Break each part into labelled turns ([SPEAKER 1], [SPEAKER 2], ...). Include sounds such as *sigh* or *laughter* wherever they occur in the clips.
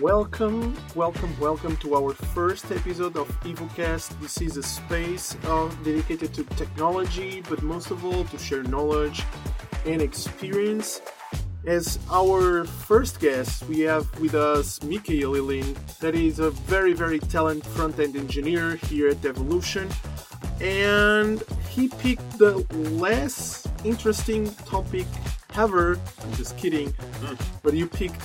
[SPEAKER 1] Welcome, welcome, welcome to our first episode of EvoCast. This is a space uh, dedicated to technology, but most of all to share knowledge and experience. As our first guest, we have with us Mikhail Ilin, that is a very, very talented front-end engineer here at Evolution, and he picked the less interesting topic ever. I'm just kidding, but you picked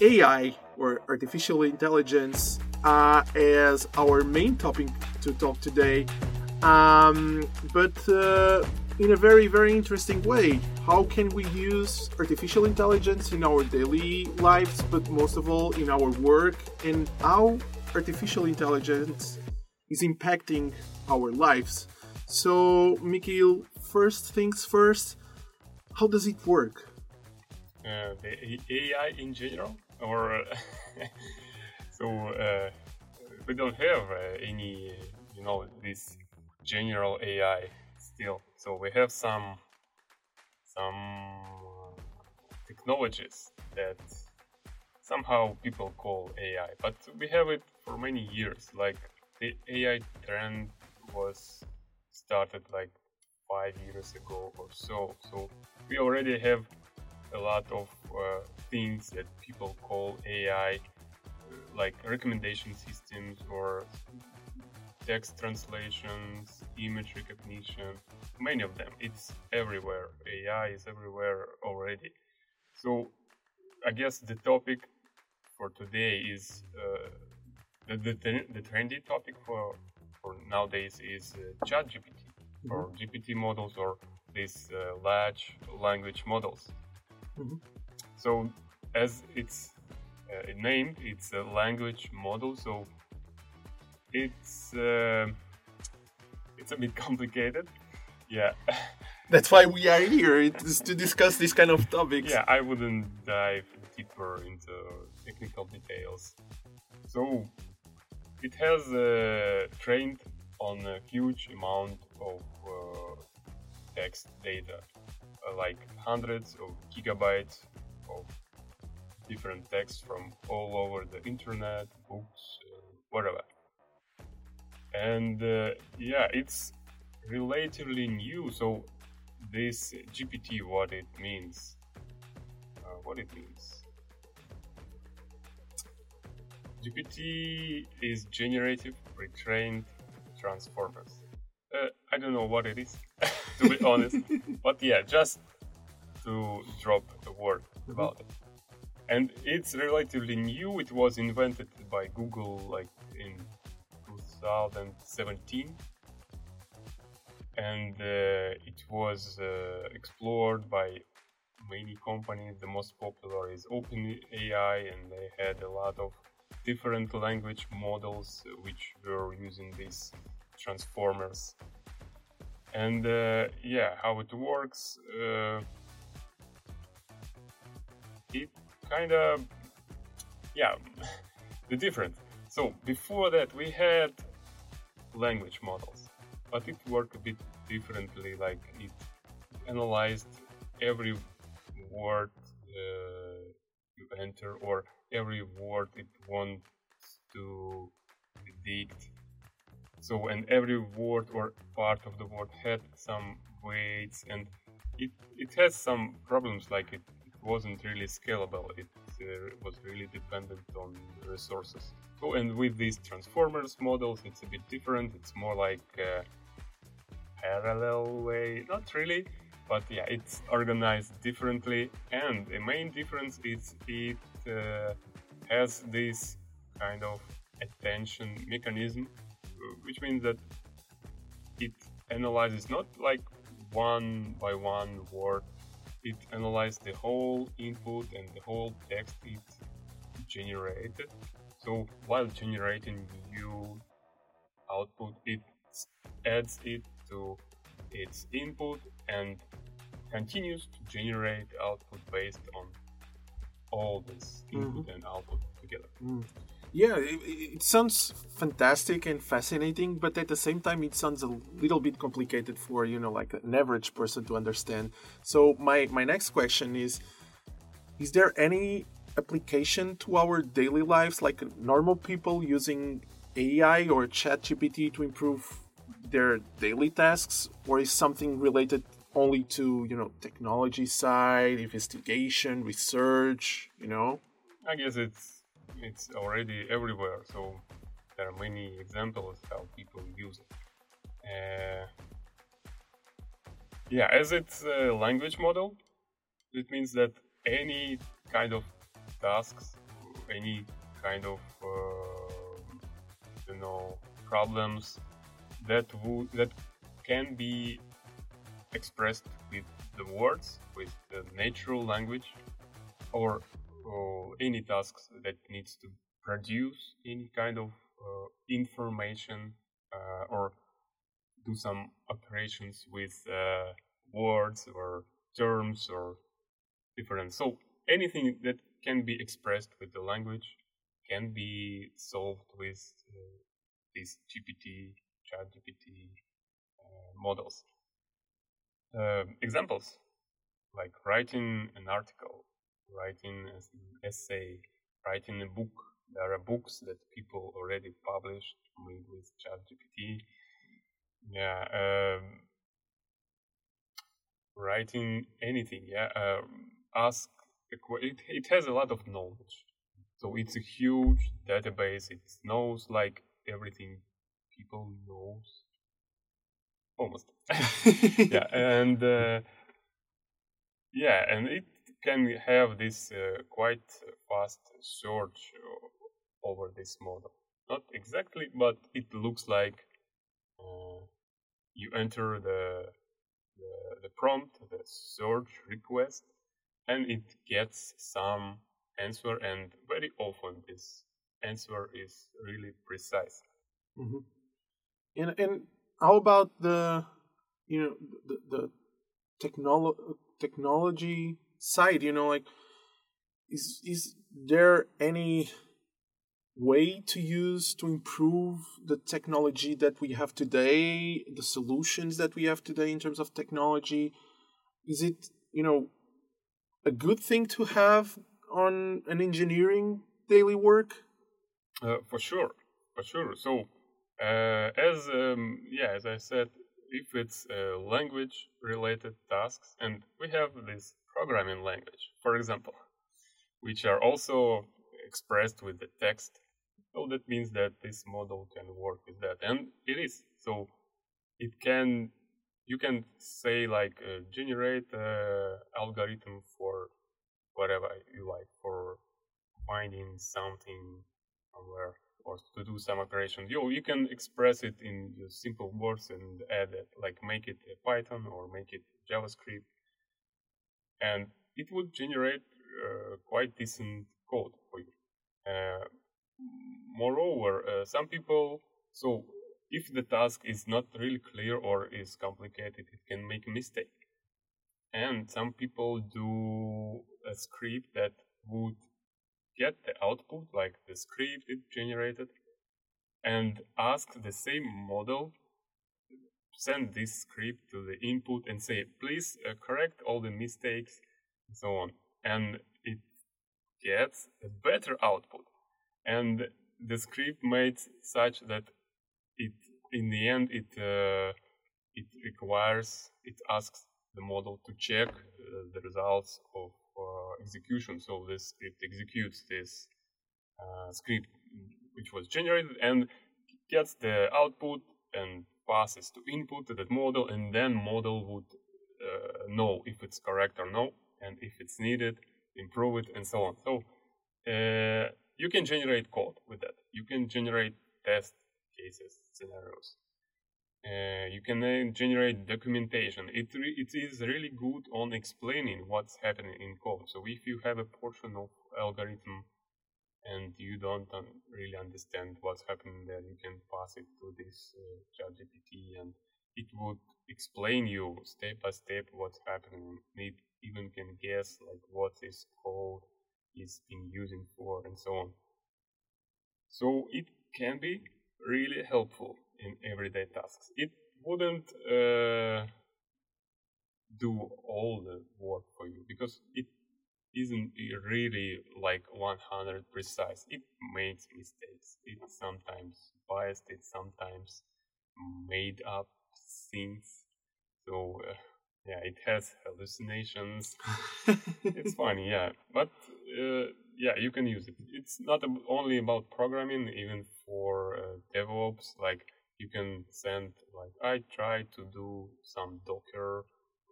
[SPEAKER 1] AI or artificial intelligence uh, as our main topic to talk today. Um, but uh, in a very, very interesting way. How can we use artificial intelligence in our daily lives, but most of all in our work, and how artificial intelligence is impacting our lives? So, Mikhail, first things first, how does it work?
[SPEAKER 2] Uh, the AI in general, or *laughs* so uh, we don't have uh, any, you know, this general AI still. So we have some some technologies that somehow people call AI, but we have it for many years. Like the AI trend was started like five years ago or so. So we already have a lot of uh, things that people call AI, like recommendation systems or text translations, image recognition, many of them. It's everywhere. AI is everywhere already. So I guess the topic for today is uh, the, the, the trendy topic for, for nowadays is uh, ChatGPT mm-hmm. or GPT models or these uh, large language models. Mm-hmm. So as it's uh, named, it's a language model. So it's uh, it's a bit complicated. Yeah. *laughs*
[SPEAKER 1] That's why we are here to discuss this kind of topics.
[SPEAKER 2] Yeah, I wouldn't dive deeper into technical details. So it has uh, trained on a huge amount of uh, text data, uh, like hundreds of gigabytes of different texts from all over the internet, books, uh, whatever. And uh, yeah, it's relatively new. So this GPT, what it means, uh, what it means. GPT is generative pre-trained transformers. Uh, I don't know what it is, *laughs* to be *laughs* honest. But yeah, just to drop a word mm-hmm. about it. And it's relatively new. It was invented by Google like in 2017 and uh, it was uh, explored by many companies. The most popular is OpenAI, and they had a lot of different language models which were using these transformers. And uh, yeah, how it works, uh, it kind of, yeah, *laughs* the different. So before that, we had language models, but it worked a bit differently. Like it analyzed every word uh, you enter or every word it wants to predict. So, and every word or part of the word had some weights, and it it has some problems. Like it, it wasn't really scalable. It uh, was really dependent on resources. So, and with these transformers models, it's a bit different. It's more like a parallel way. Not really, but yeah, it's organized differently. And the main difference is it uh, has this kind of attention mechanism, which means that it analyzes not like one by one word it analyzes the whole input and the whole text it generated so while generating new output, it adds it to its input and continues to generate output based on all this input mm-hmm. and output together. Mm.
[SPEAKER 1] Yeah, it, it, sounds fantastic and fascinating, but at the same time, it sounds a little bit complicated for you know like an average person to understand. So my my next question is: Is there any application to our daily lives, like normal people using AI or ChatGPT to improve their daily tasks, or is something related only to you know technology side, investigation, research? You know,
[SPEAKER 2] I guess it's it's already everywhere. So there are many examples how people use it. Uh, yeah, as it's a language model, it means that any kind of tasks, any kind of uh, you know problems that would that can be expressed with the words, with the natural language, or or any tasks that needs to produce any kind of uh, information uh, or do some operations with uh, words or terms or different. So anything that can be expressed with the language can be solved with uh, these GPT, chat GPT uh, models. Uh, examples like writing an article writing an essay, writing a book. There are books that people already published with, with ChatGPT. Yeah, um, writing anything. Yeah, uh, ask. It, it has a lot of knowledge, so it's a huge database. It knows like everything people knows almost. *laughs* yeah, and uh, yeah, and it can have this uh, quite fast search over this model. Not exactly, but it looks like uh, you enter the, the, the prompt, the search request, and it gets some answer, and very often this answer is really precise.
[SPEAKER 1] Mm-hmm. And and how about the you know the the technolo- technology side you know like is is there any way to use to improve the technology that we have today the solutions that we have today in terms of technology? Is it you know a good thing to have on an engineering daily work?
[SPEAKER 2] Uh, for sure for sure. So uh, as um, yeah as i said if it's uh, language related tasks and we have this programming language, for example, which are also expressed with the text. So that means that this model can work with that, and it is. So it can, you can say like uh, generate uh, algorithm for whatever you like for finding something somewhere or to do some operation. You you can express it in simple words and add it, like make it Python or make it JavaScript and it would generate uh, quite decent code for you. Uh, moreover, uh, some people, so if the task is not really clear or is complicated, it can make a mistake. And some people do a script that would get the output, like the script it generated, and ask the same model send this script to the input and say, please uh, correct all the mistakes and so on. And it gets a better output. And the script made such that it, in the end, it, uh, it requires, it asks the model to check uh, the results of uh, execution. So this script executes this uh, script which was generated and gets the output and passes to input to that model, and then model would uh, know if it's correct or no, and if it's needed, improve it, and so on. So uh, you can generate code with that. You can generate test cases, scenarios. Uh, you can generate documentation. It it is really good on explaining what's happening in code. So if you have a portion of algorithm and you don't un- really understand what's happening there, you can pass it to this uh, ChatGPT and it would explain you step by step what's happening. It even can guess like what this code is being using for and so on. So it can be really helpful in everyday tasks. It wouldn't uh, do all the work for you because it isn't really like 100 precise. It makes mistakes. It sometimes biased. It sometimes made up things. So uh, yeah, it has hallucinations. *laughs* it's funny, yeah, but uh, yeah, you can use it. It's not only about programming, even for uh, DevOps. Like you can send like I try to do some Docker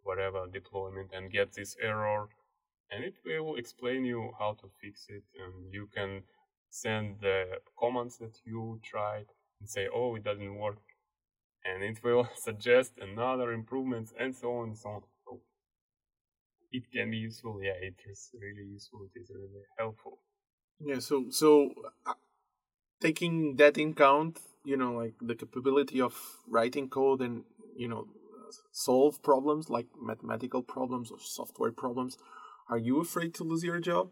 [SPEAKER 2] whatever deployment and get this error and it will explain you how to fix it and you can send the commands that you tried and say oh it doesn't work and it will *laughs* suggest another improvements and so on and so on. So it can be useful. Yeah it is really useful. It is really helpful.
[SPEAKER 1] Yeah so so uh, taking that in count you know like the capability of writing code and you know solve problems like mathematical problems or software problems are you afraid to lose your job?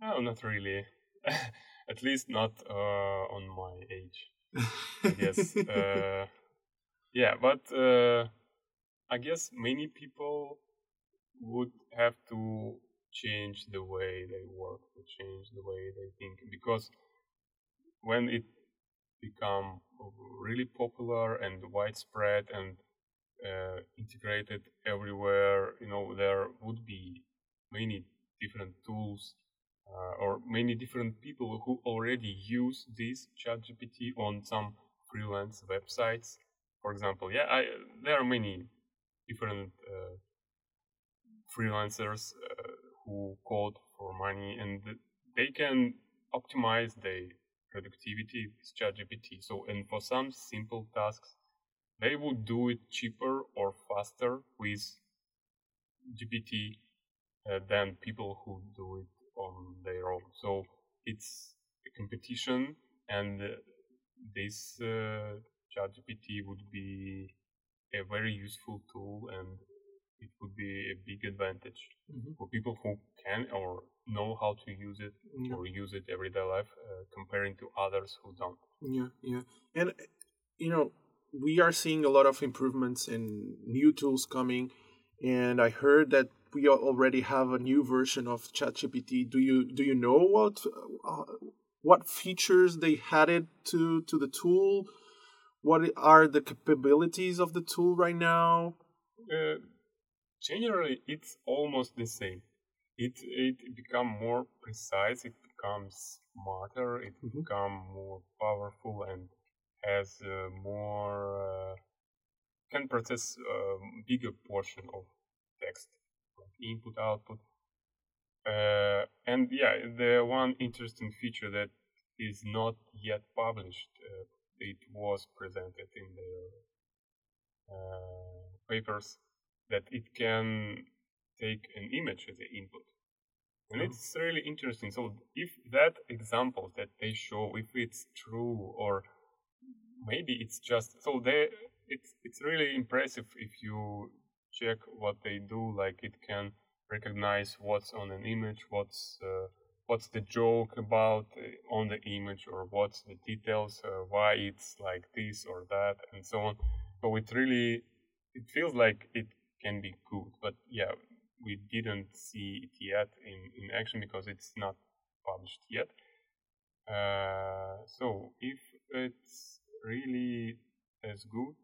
[SPEAKER 2] No not really. *laughs* At least not uh, on my age i guess. *laughs* Uh, yeah but uh, i guess many people would have to change the way they work to change the way they think because when it become really popular and widespread and uh, integrated everywhere, you know, there would be many different tools uh, or many different people who already use this ChatGPT on some freelance websites. For example, yeah, I, there are many different uh, freelancers uh, who code for money and they can optimize their productivity with ChatGPT. So, and for some simple tasks, they would do it cheaper or faster with GPT uh, than people who do it on their own. So it's a competition, and uh, this uh, ChatGPT would be a very useful tool, and it would be a big advantage mm-hmm. for people who can or know how to use it yeah. or use it everyday life, uh, comparing to others who don't.
[SPEAKER 1] Yeah, yeah, and you know we are seeing a lot of improvements and new tools coming and i heard that we already have a new version of chatgpt. Do you do you know what uh, what features they added to to the tool? What are the capabilities of the tool right now?
[SPEAKER 2] Uh, generally it's almost the same. It it become more precise it becomes smarter it mm-hmm. become more powerful and has uh, more uh, can process a um, bigger portion of text, input output. Uh, and yeah, the one interesting feature that is not yet published, uh, it was presented in the uh, papers that it can take an image as an input. And oh. it's really interesting. So if that example that they show, if it's true or maybe it's just so they it's it's really impressive if you check what they do like it can recognize what's on an image what's uh, what's the joke about uh, on the image or what's the details uh, why it's like this or that and so on. So it really it feels like it can be good but yeah we didn't see it yet in in action because it's not published yet. Uh, so if it's really as good,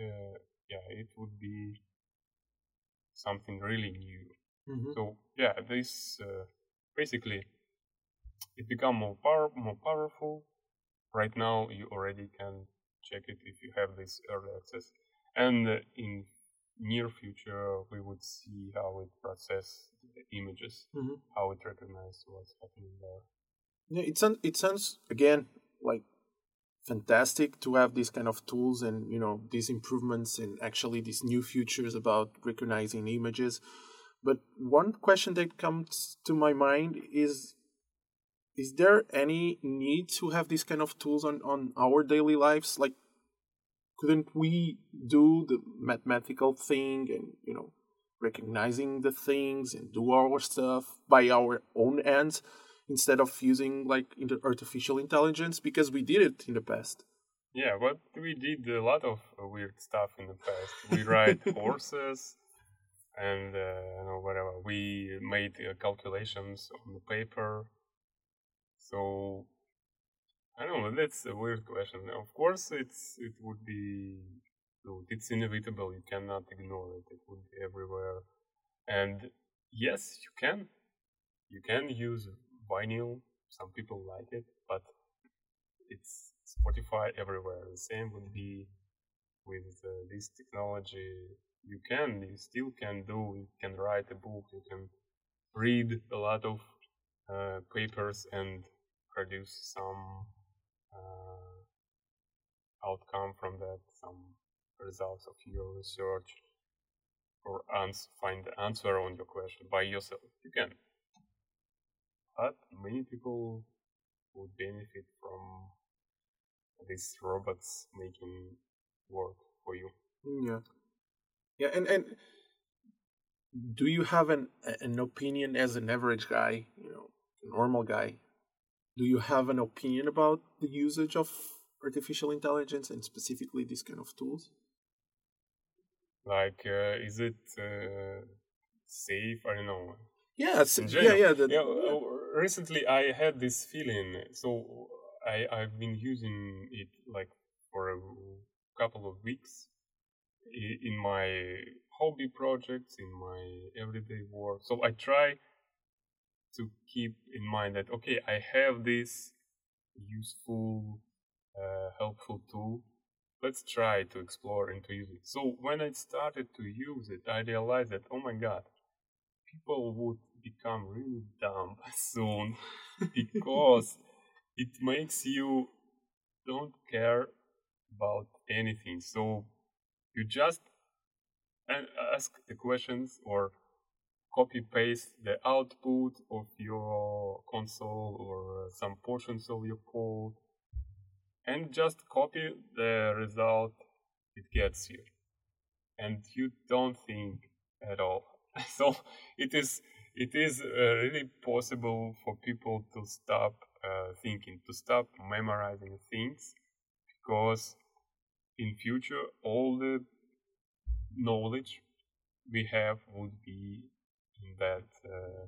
[SPEAKER 2] uh, yeah, it would be something really new. Mm-hmm. So yeah, this uh, basically it become more power more powerful. Right now, you already can check it if you have this early access, and uh, in near future we would see how it process the images, mm-hmm. how it recognize what's happening there.
[SPEAKER 1] Yeah, it sounds it sounds again like fantastic to have these kind of tools and you know these improvements and actually these new features about recognizing images. But one question that comes to my mind is is there any need to have these kind of tools on on our daily lives? Like couldn't we do the mathematical thing and you know recognizing the things and do our stuff by our own ends instead of using like artificial intelligence because we did it in the past.
[SPEAKER 2] Yeah, but we did a lot of weird stuff in the past. We ride *laughs* horses and uh, you know whatever. We made uh, calculations on the paper. So I don't know. That's a weird question. Of course, it's it would be it's inevitable. You cannot ignore it. It would be everywhere. And yes, you can. You can use vinyl. Some people like it, but it's Spotify everywhere. The same would be with uh, this technology. You can, you still can do. You can write a book. You can read a lot of uh, papers and produce some uh, outcome from that, some results of your research or ans- find the answer on your question by yourself. You can. But many people would benefit from these robots making work for you.
[SPEAKER 1] Mm, yeah. Yeah, and, and do you have an an opinion as an average guy, you know, normal guy? Do you have an opinion about the usage of artificial intelligence and specifically these kind of tools?
[SPEAKER 2] Like, uh, is it uh, safe? I don't know.
[SPEAKER 1] Yeah, yeah, yeah,
[SPEAKER 2] the, yeah. Recently, I had this feeling. So I I've been using it like for a couple of weeks in my hobby projects, in my everyday work. So I try to keep in mind that okay, I have this useful, uh, helpful tool let's try to explore and to use it. So when I started to use it, I realized that, oh my god, people would become really dumb *laughs* soon because it makes you don't care about anything. So you just ask the questions or copy paste the output of your console or some portions of your code and just copy the result it gets you and you don't think at all *laughs* so it is it is uh, really possible for people to stop uh, thinking to stop memorizing things because in future all the knowledge we have would be in that uh,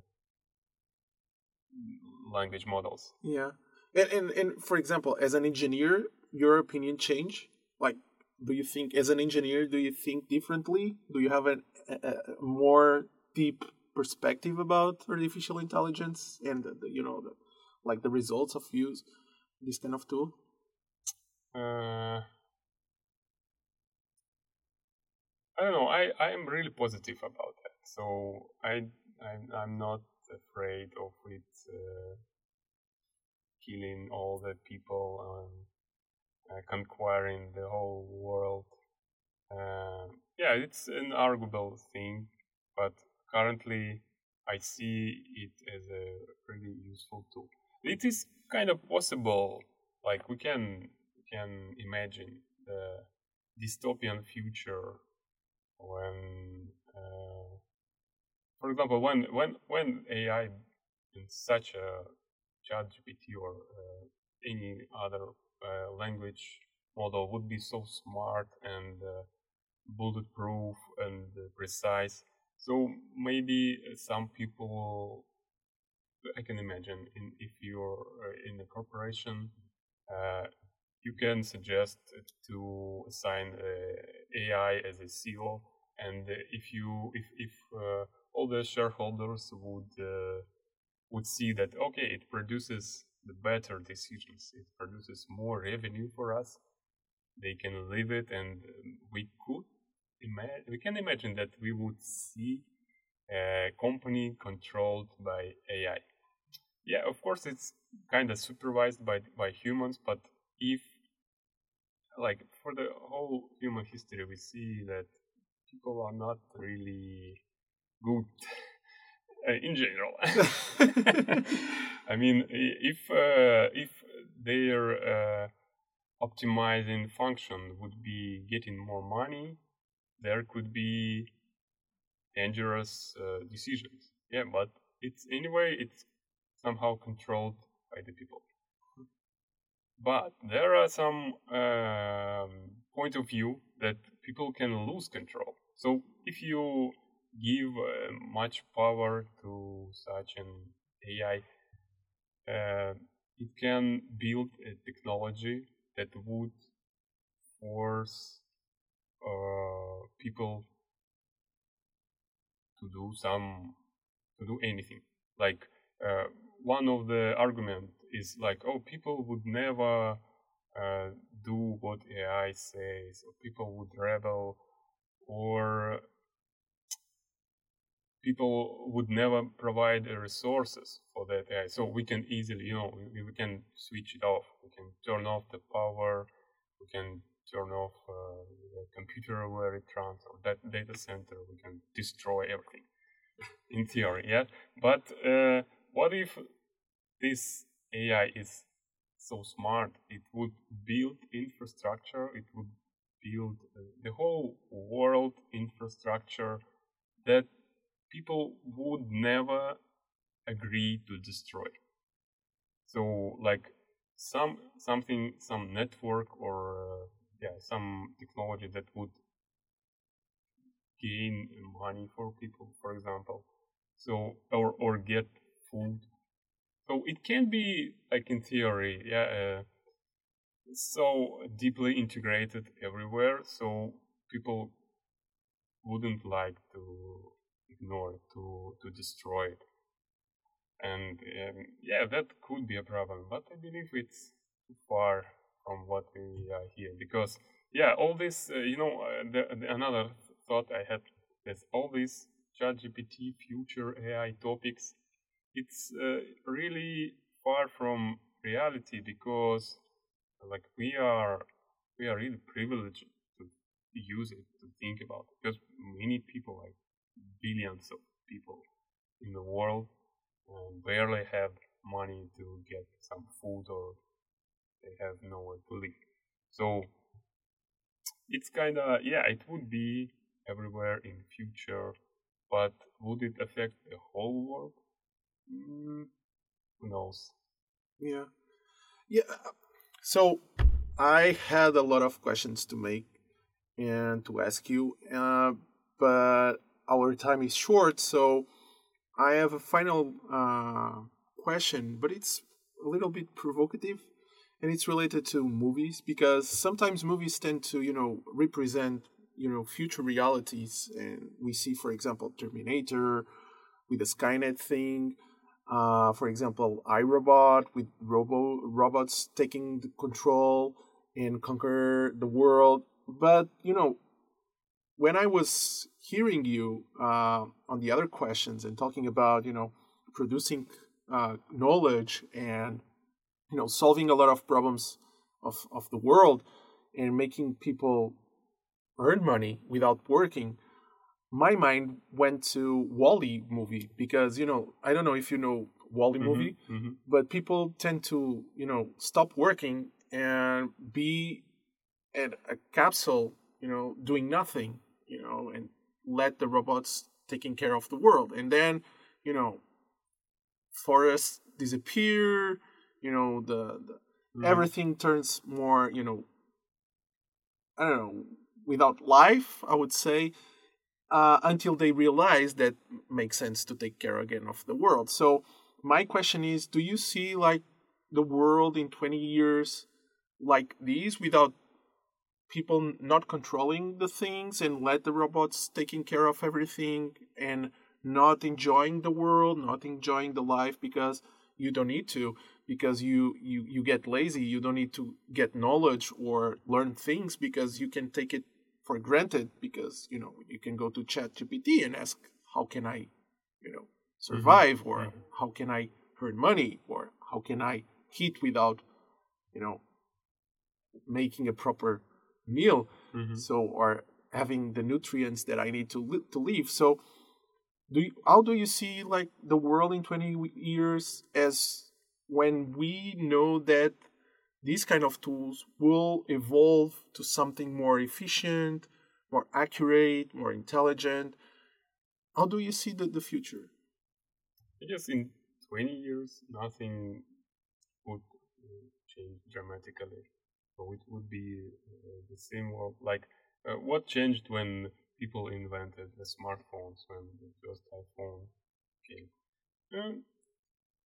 [SPEAKER 2] language models
[SPEAKER 1] yeah and, and and for example, as an engineer, your opinion change? Like, do you think as an engineer, do you think differently? Do you have a, a, a more deep perspective about artificial intelligence and the, the, you know the, like the results of use this kind of tool?
[SPEAKER 2] Uh, I don't know. I I am really positive about that. So I I'm, I'm not afraid of it. Uh, killing all the people and uh, conquering the whole world. Uh, yeah, it's an arguable thing, but currently I see it as a really useful tool. It is kind of possible, like we can we can imagine the dystopian future when, uh, for example, when when when AI in such a ChatGPT or uh, any other uh, language model would be so smart and uh, bulletproof and precise. So maybe uh, some people, I can imagine, in, if you're uh, in a corporation, uh, you can suggest to assign AI as a CEO, and if you if if all the shareholders would would see that okay it produces the better decisions it produces more revenue for us they can leave it and um, we could we can imagine that we would see a company controlled by ai yeah of course it's kind of supervised by by humans but if like for the whole human history we see that people are not really good uh, in general. *laughs* I mean, if uh, if their uh, optimizing function would be getting more money, there could be dangerous uh, decisions. Yeah, but it's anyway it's somehow controlled by the people. But there are some um, point of view that people can lose control. So if you give uh, much power to such an AI, uh, it can build a technology that would force uh, people to do some to do anything like uh, one of the argument is like oh people would never uh, do what ai says or people would rebel or people would never provide resources for that AI. So we can easily, you know, we, we can switch it off. We can turn off the power. We can turn off uh, the computer where it runs or that data center. We can destroy everything *laughs* in theory, yeah. But uh, what if this AI is so smart? It would build infrastructure. It would build uh, the whole world infrastructure that people would never agree to destroy. So like some something some network or uh, yeah some technology that would gain money for people for example. So or or get food. So it can be like in theory yeah uh, so deeply integrated everywhere so people wouldn't like to ignore it to to destroy it. And um, yeah that could be a problem but i believe it's far from what we uh, hear. Because yeah all this uh, you know uh, the, the, another thought i had is all these chat gpt future ai topics it's uh, really far from reality because like we are we are really privileged to use it to think about it. Because many people like billions of people in the world um, barely have money to get some food or they have nowhere to live. So it's kind of yeah, it would be everywhere in future, but would it affect the whole world? Mm, who knows?
[SPEAKER 1] Yeah, yeah. So I had a lot of questions to make and to ask you, uh, but our time is short, so I have a final uh, question, but it's a little bit provocative, and it's related to movies because sometimes movies tend to, you know, represent, you know, future realities, and we see, for example, Terminator with the Skynet thing. Uh, for example, iRobot with robo robots taking control and conquer the world. But you know, when I was hearing you uh, on the other questions and talking about you know producing uh, knowledge and you know solving a lot of problems of of the world and making people earn money without working my mind went to WALL-E movie because you know I don't know if you know WALL-E
[SPEAKER 2] Mm-hmm,
[SPEAKER 1] movie
[SPEAKER 2] mhm.
[SPEAKER 1] but people tend to you know stop working and be at a capsule you know doing nothing you know and let the robots taking care of the world and then you know forests disappear you know the, the
[SPEAKER 2] Mhm.
[SPEAKER 1] everything turns more you know i don't know without life i would say uh, until they realize that makes sense to take care again of the world so my question is do you see like the world in 20 years like these without people not controlling the things and let the robots taking care of everything and not enjoying the world not enjoying the life because you don't need to because you you you get lazy you don't need to get knowledge or learn things because you can take it for granted because you know you can go to chat gpt and ask how can i you know survive? or
[SPEAKER 2] Mhm.
[SPEAKER 1] how can i earn money? or how can i eat without you know making a proper meal?
[SPEAKER 2] Mhm.
[SPEAKER 1] so or having the nutrients that i need to li- to live. So do you, how do you see like the world in 20 years as when we know that these kind of tools will evolve to something more efficient more accurate more intelligent how do you see the, the future
[SPEAKER 2] I guess in 20 years, nothing would uh, change dramatically. So it would be uh, the same world. Like, uh, what changed when people invented the smartphones, when the first iPhone came? Uh,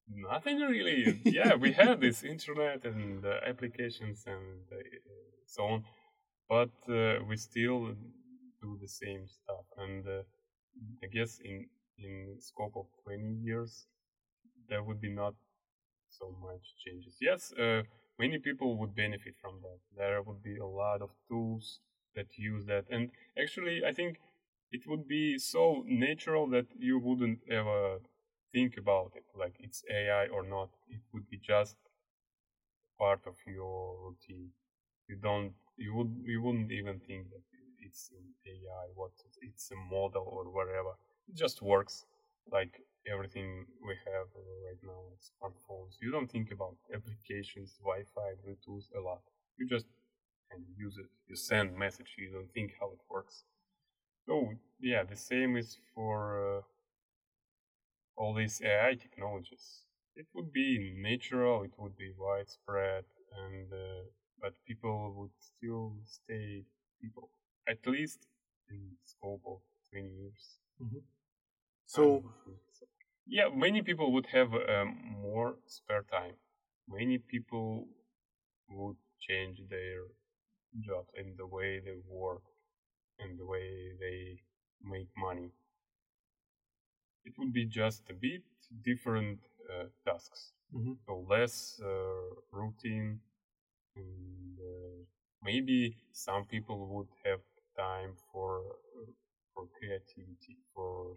[SPEAKER 2] nothing really. *laughs* yeah, we had this internet and uh, applications and uh, so on, but uh, we still do the same stuff. And uh, I guess in in scope of 20 years, there would be not so much changes. Yes, uh, many people would benefit from that. There would be a lot of tools that use that, and actually, I think it would be so natural that you wouldn't ever think about it, like it's AI or not. It would be just part of your routine. You don't, you would, you wouldn't even think that it's AI, what it's a model or whatever. It just works like everything we have right now, smartphones. You don't think about applications, Wi-Fi, Bluetooth a lot. You just can use it. You send message. You don't think how it works. So yeah, the same is for uh, all these AI technologies. It would be natural. It would be widespread, and uh, but people would still stay people at least in scope of 20 years.
[SPEAKER 1] Mm-hmm. So,
[SPEAKER 2] yeah, many people would have um, more spare time. Many people would change their job and the way they work and the way they make money. It would be just a bit different uh, tasks.
[SPEAKER 1] Mm-hmm.
[SPEAKER 2] So less uh, routine and uh, maybe some people would have time for for creativity for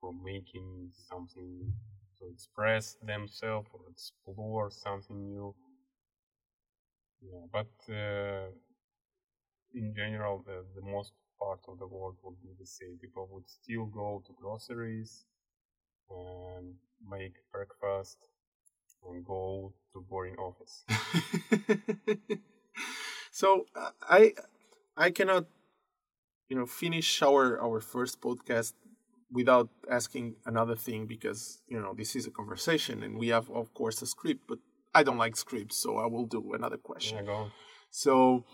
[SPEAKER 2] for making something to express themselves or explore something new yeah but uh, in general the, the most part of the world would be the same. People would still go to groceries and make breakfast and go to boring office. *laughs*
[SPEAKER 1] So uh, i i cannot you know finish our our first podcast without asking another thing because you know this is a conversation and we have of course a script but i don't like scripts so i will do another question.
[SPEAKER 2] Yeah, go on.
[SPEAKER 1] so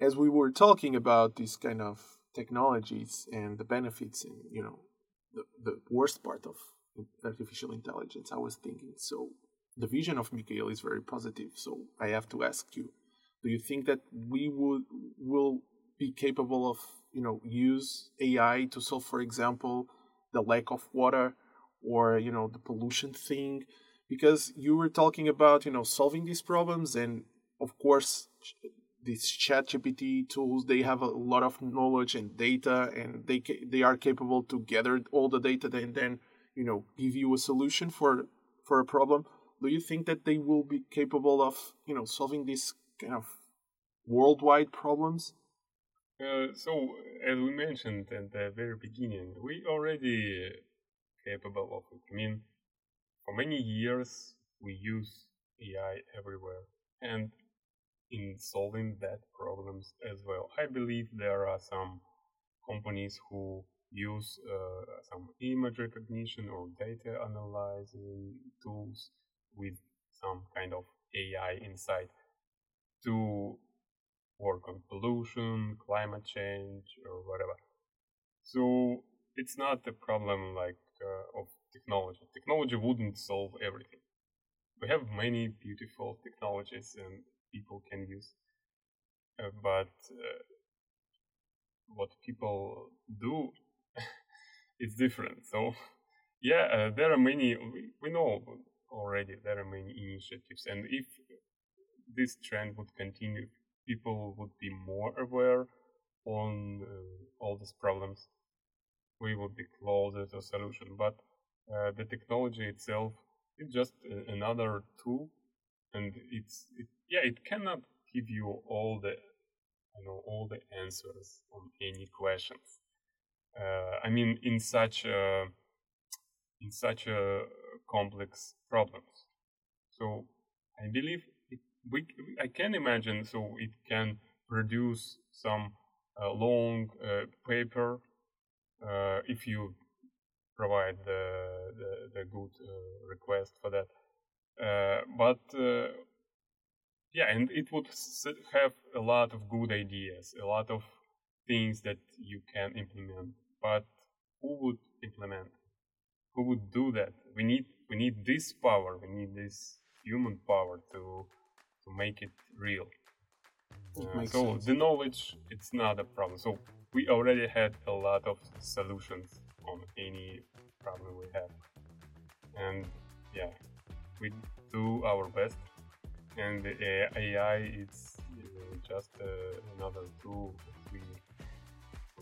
[SPEAKER 1] as we were talking about these kind of technologies and the benefits and you know the, the worst part of artificial intelligence i was thinking so the vision of Mikhail is very positive so i have to ask you do you think that we would will be capable of you know use AI to solve, for example, the lack of water or you know the pollution thing, because you were talking about you know solving these problems, and of course these ChatGPT tools they have a lot of knowledge and data, and they they are capable to gather all the data and then you know give you a solution for for a problem. Do you think that they will be capable of you know solving these kind of worldwide problems?
[SPEAKER 2] Uh, so, as we mentioned at the very beginning, we already capable of it. I mean, for many years we use AI everywhere, and in solving that problems as well. I believe there are some companies who use uh, some image recognition or data analyzing tools with some kind of AI inside to work on pollution, climate change, or whatever. So it's not a problem like uh, of technology. Technology wouldn't solve everything. We have many beautiful technologies and people can use, uh, but uh, what people do *laughs* is different. So yeah, uh, there are many. We, we know already there are many initiatives, and if this trend would continue, people would be more aware on uh, all these problems, we would be closer to a solution. But uh, the technology itself is just a, another tool, and it's it, yeah, it cannot give you all the you know all the answers on any questions. Uh, I mean, in such a in such a complex problems. So I believe we, I can imagine so it can produce some uh, long uh, paper uh, if you provide the the, the good uh, request for that. Uh, but uh, yeah, and it would have a lot of good ideas, a lot of things that you can implement. But who would implement? Who would do that? We need we need this power. We need this human power to to make it real. Uh, so
[SPEAKER 1] sense.
[SPEAKER 2] the knowledge it's not a problem. So we already had a lot of solutions on any problem we have, and yeah, we do our best. And the AI it's uh, just uh, another tool that we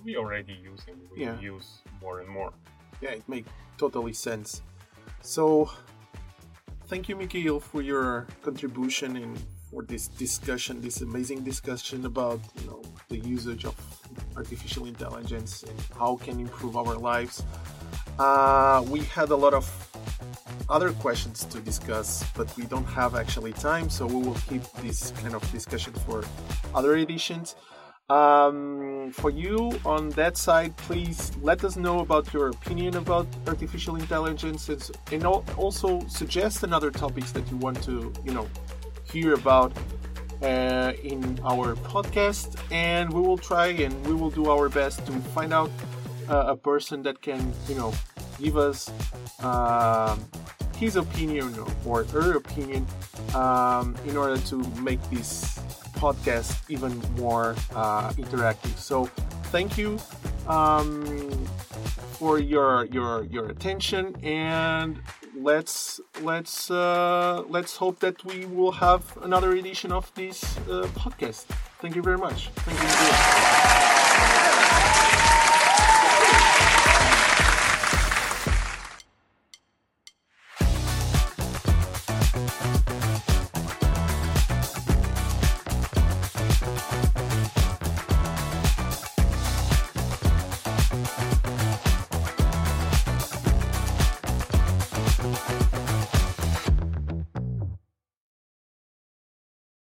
[SPEAKER 2] we already use and we
[SPEAKER 1] Yeah.
[SPEAKER 2] use more and more.
[SPEAKER 1] Yeah, it makes totally sense. So, thank you, Mikhail, for your contribution and for this discussion, this amazing discussion about you know the usage of artificial intelligence and how can improve our lives. Uh, we had a lot of other questions to discuss, but we don't have actually time, so we will keep this kind of discussion for other editions. Um, for you on that side, please let us know about your opinion about artificial intelligence and, and al- also suggest another topics that you want to, you know, hear about uh, in our podcast. And we will try and we will do our best to find out uh, a person that can, you know, give us um, his opinion or her opinion um, in order to make this podcast even more uh, interactive. So thank you um, for your your your attention and let's let's uh, let's hope that we will have another edition of this uh, podcast. Thank you very much. Thank you.